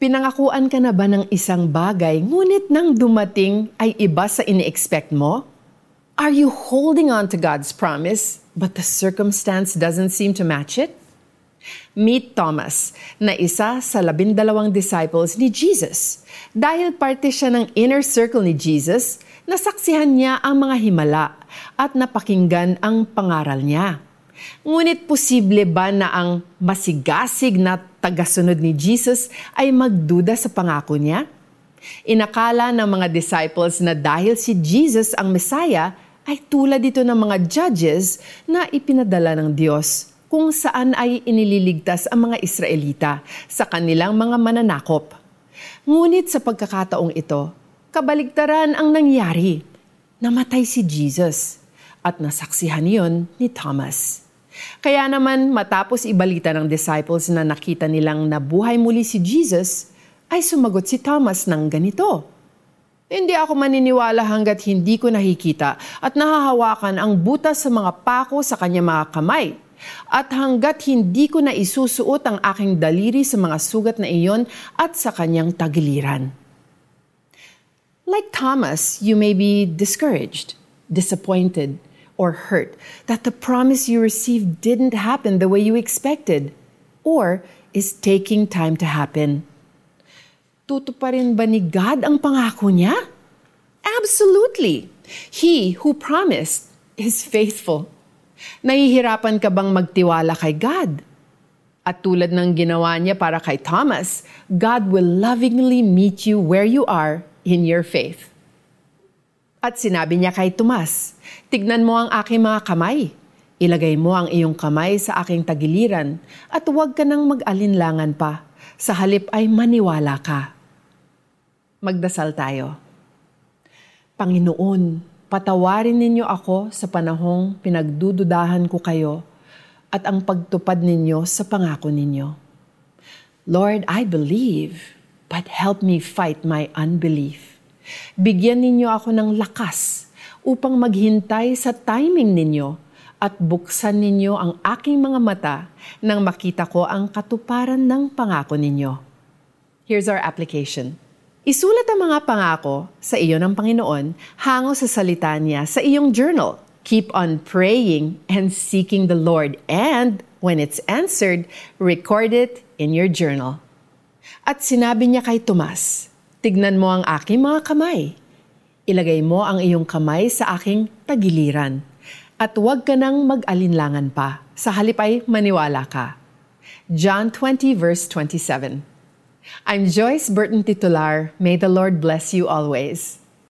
Pinangakuan ka na ba ng isang bagay ngunit nang dumating ay iba sa ini-expect mo? Are you holding on to God's promise but the circumstance doesn't seem to match it? Meet Thomas, na isa sa labindalawang disciples ni Jesus. Dahil parte siya ng inner circle ni Jesus, nasaksihan niya ang mga himala at napakinggan ang pangaral niya. Ngunit posible ba na ang masigasig na tagasunod ni Jesus ay magduda sa pangako niya? Inakala ng mga disciples na dahil si Jesus ang Messiah, ay tulad ito ng mga judges na ipinadala ng Diyos kung saan ay inililigtas ang mga Israelita sa kanilang mga mananakop. Ngunit sa pagkakataong ito, kabaligtaran ang nangyari. Namatay si Jesus at nasaksihan yon ni Thomas. Kaya naman matapos ibalita ng disciples na nakita nilang nabuhay muli si Jesus, ay sumagot si Thomas ng ganito. Hindi ako maniniwala hanggat hindi ko nakikita at nahahawakan ang butas sa mga pako sa kanya mga kamay at hanggat hindi ko na isusuot ang aking daliri sa mga sugat na iyon at sa kanyang tagiliran. Like Thomas, you may be discouraged, disappointed, or hurt that the promise you received didn't happen the way you expected or is taking time to happen. Tutuparin ba ni God ang pangako niya? Absolutely. He who promised is faithful. Nahihirapan ka bang magtiwala kay God? At tulad ng ginawa niya para kay Thomas, God will lovingly meet you where you are in your faith. At sinabi niya kay Tomas, Tignan mo ang aking mga kamay. Ilagay mo ang iyong kamay sa aking tagiliran at huwag ka nang mag-alinlangan pa. Sa halip ay maniwala ka. Magdasal tayo. Panginoon, Patawarin ninyo ako sa panahong pinagdududahan ko kayo at ang pagtupad ninyo sa pangako ninyo. Lord, I believe, but help me fight my unbelief. Bigyan ninyo ako ng lakas upang maghintay sa timing ninyo at buksan ninyo ang aking mga mata nang makita ko ang katuparan ng pangako ninyo. Here's our application. Isulat ang mga pangako sa iyo ng Panginoon hango sa salita niya sa iyong journal. Keep on praying and seeking the Lord and when it's answered, record it in your journal. At sinabi niya kay Tomas, Tignan mo ang aking mga kamay. Ilagay mo ang iyong kamay sa aking tagiliran. At huwag ka nang mag-alinlangan pa. Sa halip ay maniwala ka. John 20 verse 27 I'm Joyce Burton Titular. May the Lord bless you always.